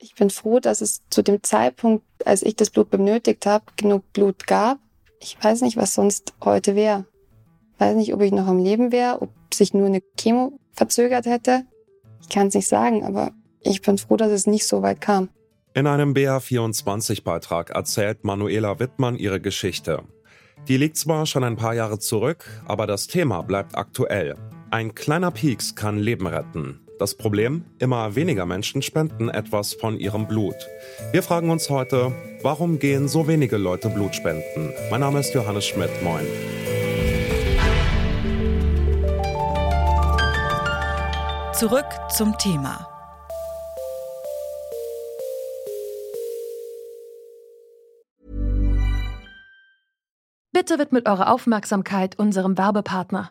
Ich bin froh, dass es zu dem Zeitpunkt, als ich das Blut benötigt habe, genug Blut gab. Ich weiß nicht, was sonst heute wäre. Weiß nicht, ob ich noch am Leben wäre, ob sich nur eine Chemo verzögert hätte. Ich kann es nicht sagen, aber ich bin froh, dass es nicht so weit kam. In einem BA24-Beitrag erzählt Manuela Wittmann ihre Geschichte. Die liegt zwar schon ein paar Jahre zurück, aber das Thema bleibt aktuell. Ein kleiner Pieks kann Leben retten. Das Problem, immer weniger Menschen spenden etwas von ihrem Blut. Wir fragen uns heute, warum gehen so wenige Leute Blut spenden? Mein Name ist Johannes Schmidt, moin. Zurück zum Thema. Bitte widmet eure Aufmerksamkeit unserem Werbepartner.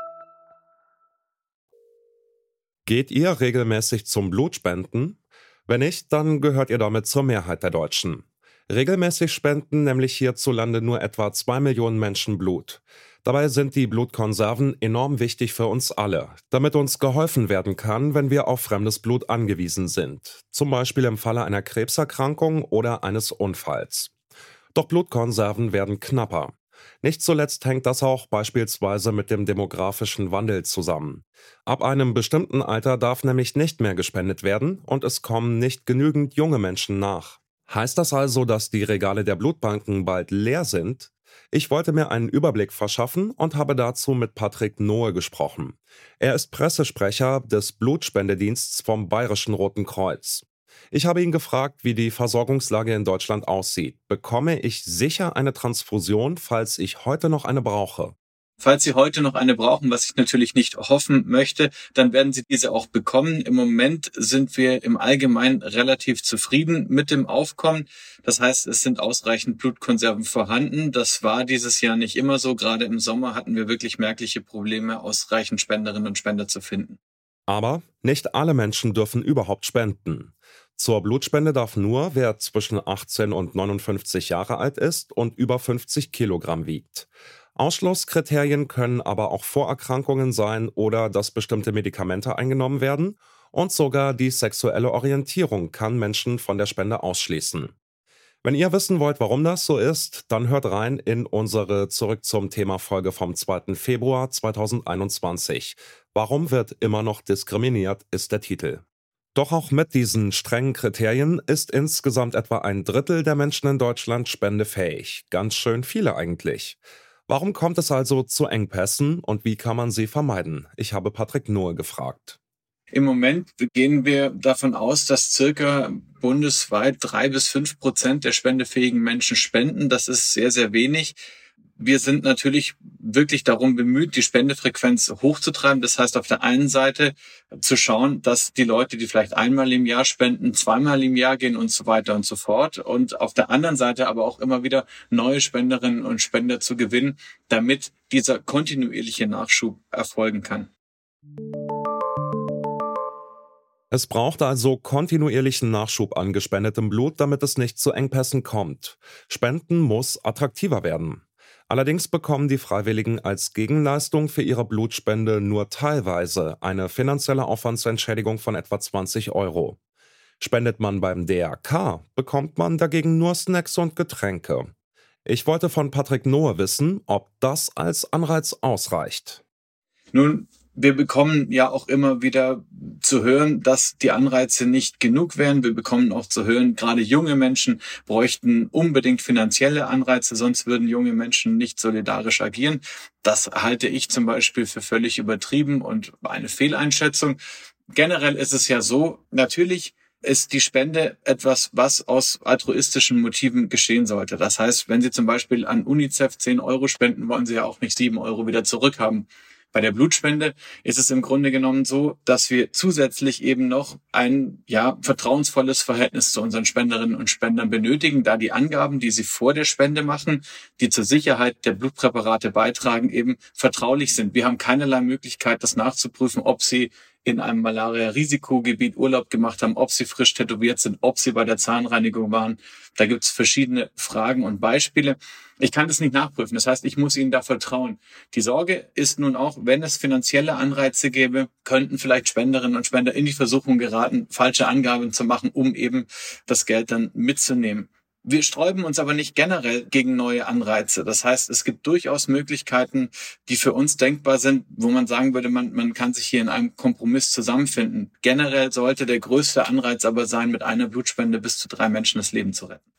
Geht ihr regelmäßig zum Blutspenden? Wenn nicht, dann gehört ihr damit zur Mehrheit der Deutschen. Regelmäßig spenden nämlich hierzulande nur etwa zwei Millionen Menschen Blut. Dabei sind die Blutkonserven enorm wichtig für uns alle, damit uns geholfen werden kann, wenn wir auf fremdes Blut angewiesen sind, zum Beispiel im Falle einer Krebserkrankung oder eines Unfalls. Doch Blutkonserven werden knapper. Nicht zuletzt hängt das auch beispielsweise mit dem demografischen Wandel zusammen. Ab einem bestimmten Alter darf nämlich nicht mehr gespendet werden und es kommen nicht genügend junge Menschen nach. Heißt das also, dass die Regale der Blutbanken bald leer sind? Ich wollte mir einen Überblick verschaffen und habe dazu mit Patrick Nohe gesprochen. Er ist Pressesprecher des Blutspendediensts vom Bayerischen Roten Kreuz. Ich habe ihn gefragt, wie die Versorgungslage in Deutschland aussieht. Bekomme ich sicher eine Transfusion, falls ich heute noch eine brauche? Falls Sie heute noch eine brauchen, was ich natürlich nicht hoffen möchte, dann werden Sie diese auch bekommen. Im Moment sind wir im Allgemeinen relativ zufrieden mit dem Aufkommen. Das heißt, es sind ausreichend Blutkonserven vorhanden. Das war dieses Jahr nicht immer so. Gerade im Sommer hatten wir wirklich merkliche Probleme, ausreichend Spenderinnen und Spender zu finden. Aber nicht alle Menschen dürfen überhaupt spenden. Zur Blutspende darf nur, wer zwischen 18 und 59 Jahre alt ist und über 50 Kilogramm wiegt. Ausschlusskriterien können aber auch Vorerkrankungen sein oder dass bestimmte Medikamente eingenommen werden und sogar die sexuelle Orientierung kann Menschen von der Spende ausschließen. Wenn ihr wissen wollt, warum das so ist, dann hört rein in unsere Zurück zum Thema Folge vom 2. Februar 2021. Warum wird immer noch diskriminiert, ist der Titel. Doch auch mit diesen strengen Kriterien ist insgesamt etwa ein Drittel der Menschen in Deutschland spendefähig. Ganz schön viele eigentlich. Warum kommt es also zu Engpässen und wie kann man sie vermeiden? Ich habe Patrick Nohe gefragt. Im Moment gehen wir davon aus, dass circa bundesweit drei bis fünf Prozent der spendefähigen Menschen spenden. Das ist sehr, sehr wenig. Wir sind natürlich wirklich darum bemüht, die Spendefrequenz hochzutreiben. Das heißt, auf der einen Seite zu schauen, dass die Leute, die vielleicht einmal im Jahr spenden, zweimal im Jahr gehen und so weiter und so fort. Und auf der anderen Seite aber auch immer wieder neue Spenderinnen und Spender zu gewinnen, damit dieser kontinuierliche Nachschub erfolgen kann. Es braucht also kontinuierlichen Nachschub an gespendetem Blut, damit es nicht zu Engpässen kommt. Spenden muss attraktiver werden. Allerdings bekommen die Freiwilligen als Gegenleistung für ihre Blutspende nur teilweise eine finanzielle Aufwandsentschädigung von etwa 20 Euro. Spendet man beim DRK, bekommt man dagegen nur Snacks und Getränke. Ich wollte von Patrick Nohe wissen, ob das als Anreiz ausreicht. Nun, wir bekommen ja auch immer wieder zu hören, dass die Anreize nicht genug wären. Wir bekommen auch zu hören, gerade junge Menschen bräuchten unbedingt finanzielle Anreize, sonst würden junge Menschen nicht solidarisch agieren. Das halte ich zum Beispiel für völlig übertrieben und eine Fehleinschätzung. Generell ist es ja so, natürlich ist die Spende etwas, was aus altruistischen Motiven geschehen sollte. Das heißt, wenn Sie zum Beispiel an UNICEF 10 Euro spenden, wollen Sie ja auch nicht 7 Euro wieder zurückhaben. Bei der Blutspende ist es im Grunde genommen so, dass wir zusätzlich eben noch ein ja vertrauensvolles Verhältnis zu unseren Spenderinnen und Spendern benötigen, da die Angaben, die sie vor der Spende machen, die zur Sicherheit der Blutpräparate beitragen, eben vertraulich sind. Wir haben keinerlei Möglichkeit, das nachzuprüfen, ob sie in einem Malaria-Risikogebiet Urlaub gemacht haben, ob sie frisch tätowiert sind, ob sie bei der Zahnreinigung waren. Da gibt es verschiedene Fragen und Beispiele. Ich kann das nicht nachprüfen. Das heißt, ich muss Ihnen da vertrauen. Die Sorge ist nun auch, wenn es finanzielle Anreize gäbe, könnten vielleicht Spenderinnen und Spender in die Versuchung geraten, falsche Angaben zu machen, um eben das Geld dann mitzunehmen. Wir sträuben uns aber nicht generell gegen neue Anreize. Das heißt, es gibt durchaus Möglichkeiten, die für uns denkbar sind, wo man sagen würde, man, man kann sich hier in einem Kompromiss zusammenfinden. Generell sollte der größte Anreiz aber sein, mit einer Blutspende bis zu drei Menschen das Leben zu retten.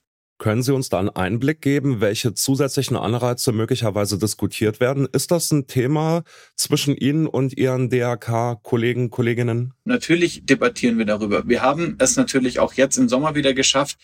Können Sie uns da einen Einblick geben, welche zusätzlichen Anreize möglicherweise diskutiert werden? Ist das ein Thema zwischen Ihnen und Ihren DRK-Kollegen, Kolleginnen? Natürlich debattieren wir darüber. Wir haben es natürlich auch jetzt im Sommer wieder geschafft,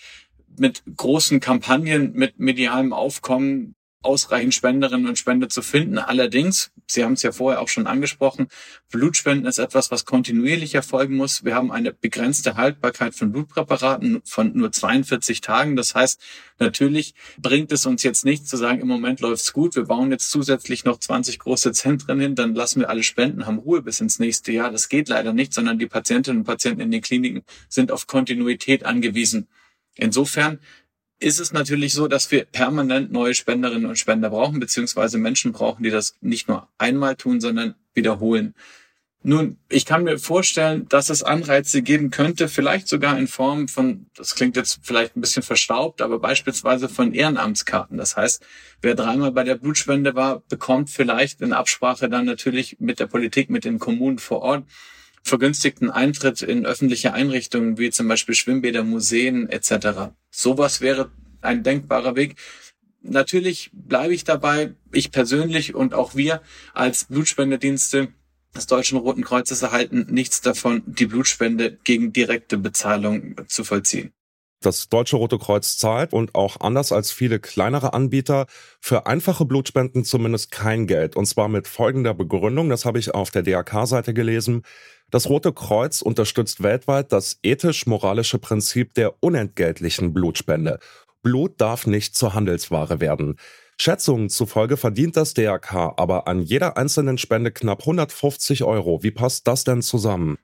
mit großen Kampagnen, mit medialem Aufkommen ausreichend Spenderinnen und Spender zu finden. Allerdings, Sie haben es ja vorher auch schon angesprochen, Blutspenden ist etwas, was kontinuierlich erfolgen muss. Wir haben eine begrenzte Haltbarkeit von Blutpräparaten von nur 42 Tagen. Das heißt, natürlich bringt es uns jetzt nicht zu sagen, im Moment läuft's gut, wir bauen jetzt zusätzlich noch 20 große Zentren hin, dann lassen wir alle spenden, haben Ruhe bis ins nächste Jahr. Das geht leider nicht, sondern die Patientinnen und Patienten in den Kliniken sind auf Kontinuität angewiesen. Insofern ist es natürlich so, dass wir permanent neue Spenderinnen und Spender brauchen, beziehungsweise Menschen brauchen, die das nicht nur einmal tun, sondern wiederholen. Nun, ich kann mir vorstellen, dass es Anreize geben könnte, vielleicht sogar in Form von, das klingt jetzt vielleicht ein bisschen verstaubt, aber beispielsweise von Ehrenamtskarten. Das heißt, wer dreimal bei der Blutspende war, bekommt vielleicht in Absprache dann natürlich mit der Politik, mit den Kommunen vor Ort vergünstigten Eintritt in öffentliche Einrichtungen wie zum Beispiel Schwimmbäder, Museen etc. Sowas wäre ein denkbarer Weg. Natürlich bleibe ich dabei, ich persönlich und auch wir als Blutspendedienste des Deutschen Roten Kreuzes erhalten nichts davon, die Blutspende gegen direkte Bezahlung zu vollziehen. Das Deutsche Rote Kreuz zahlt und auch anders als viele kleinere Anbieter für einfache Blutspenden zumindest kein Geld. Und zwar mit folgender Begründung, das habe ich auf der DRK-Seite gelesen. Das Rote Kreuz unterstützt weltweit das ethisch-moralische Prinzip der unentgeltlichen Blutspende. Blut darf nicht zur Handelsware werden. Schätzungen zufolge verdient das DRK aber an jeder einzelnen Spende knapp 150 Euro. Wie passt das denn zusammen?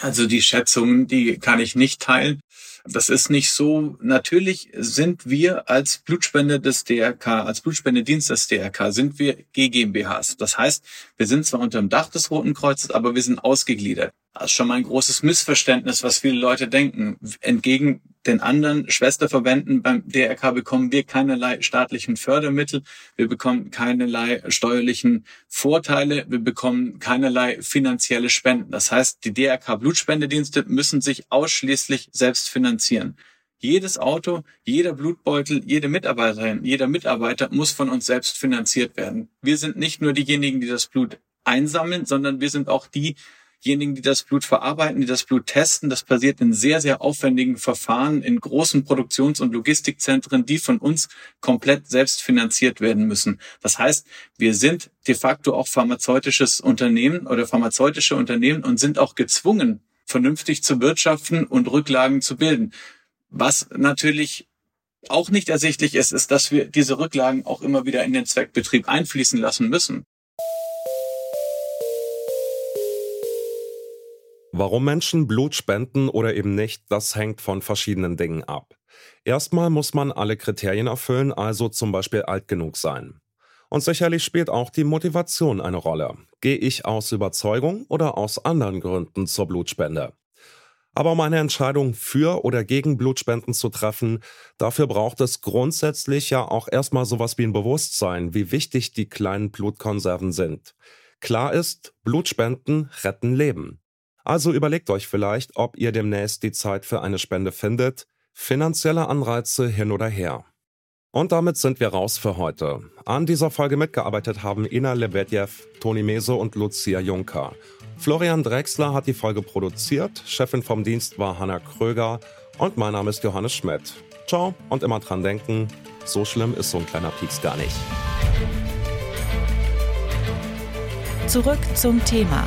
Also die Schätzungen, die kann ich nicht teilen. Das ist nicht so. Natürlich sind wir als Blutspende des DRK, als Blutspendedienst des DRK, sind wir GmbHs. Das heißt, wir sind zwar unter dem Dach des Roten Kreuzes, aber wir sind ausgegliedert. Das ist schon mal ein großes Missverständnis, was viele Leute denken. Entgegen den anderen Schwesterverbänden beim DRK bekommen wir keinerlei staatlichen Fördermittel, wir bekommen keinerlei steuerlichen Vorteile, wir bekommen keinerlei finanzielle Spenden. Das heißt, die DRK Blutspendedienste müssen sich ausschließlich selbst finanzieren. Jedes Auto, jeder Blutbeutel, jede Mitarbeiterin, jeder Mitarbeiter muss von uns selbst finanziert werden. Wir sind nicht nur diejenigen, die das Blut einsammeln, sondern wir sind auch die, diejenigen, die das Blut verarbeiten, die das Blut testen. Das passiert in sehr, sehr aufwendigen Verfahren in großen Produktions- und Logistikzentren, die von uns komplett selbst finanziert werden müssen. Das heißt, wir sind de facto auch pharmazeutisches Unternehmen oder pharmazeutische Unternehmen und sind auch gezwungen, vernünftig zu wirtschaften und Rücklagen zu bilden. Was natürlich auch nicht ersichtlich ist, ist, dass wir diese Rücklagen auch immer wieder in den Zweckbetrieb einfließen lassen müssen. Warum Menschen Blut spenden oder eben nicht, das hängt von verschiedenen Dingen ab. Erstmal muss man alle Kriterien erfüllen, also zum Beispiel alt genug sein. Und sicherlich spielt auch die Motivation eine Rolle. Gehe ich aus Überzeugung oder aus anderen Gründen zur Blutspende? Aber um eine Entscheidung für oder gegen Blutspenden zu treffen, dafür braucht es grundsätzlich ja auch erstmal sowas wie ein Bewusstsein, wie wichtig die kleinen Blutkonserven sind. Klar ist, Blutspenden retten Leben. Also überlegt euch vielleicht, ob ihr demnächst die Zeit für eine Spende findet. Finanzielle Anreize hin oder her. Und damit sind wir raus für heute. An dieser Folge mitgearbeitet haben Ina Lebedjew, Toni Meso und Lucia Juncker. Florian Drexler hat die Folge produziert, Chefin vom Dienst war Hanna Kröger und mein Name ist Johannes Schmidt. Ciao und immer dran denken, so schlimm ist so ein kleiner Pieks gar nicht. Zurück zum Thema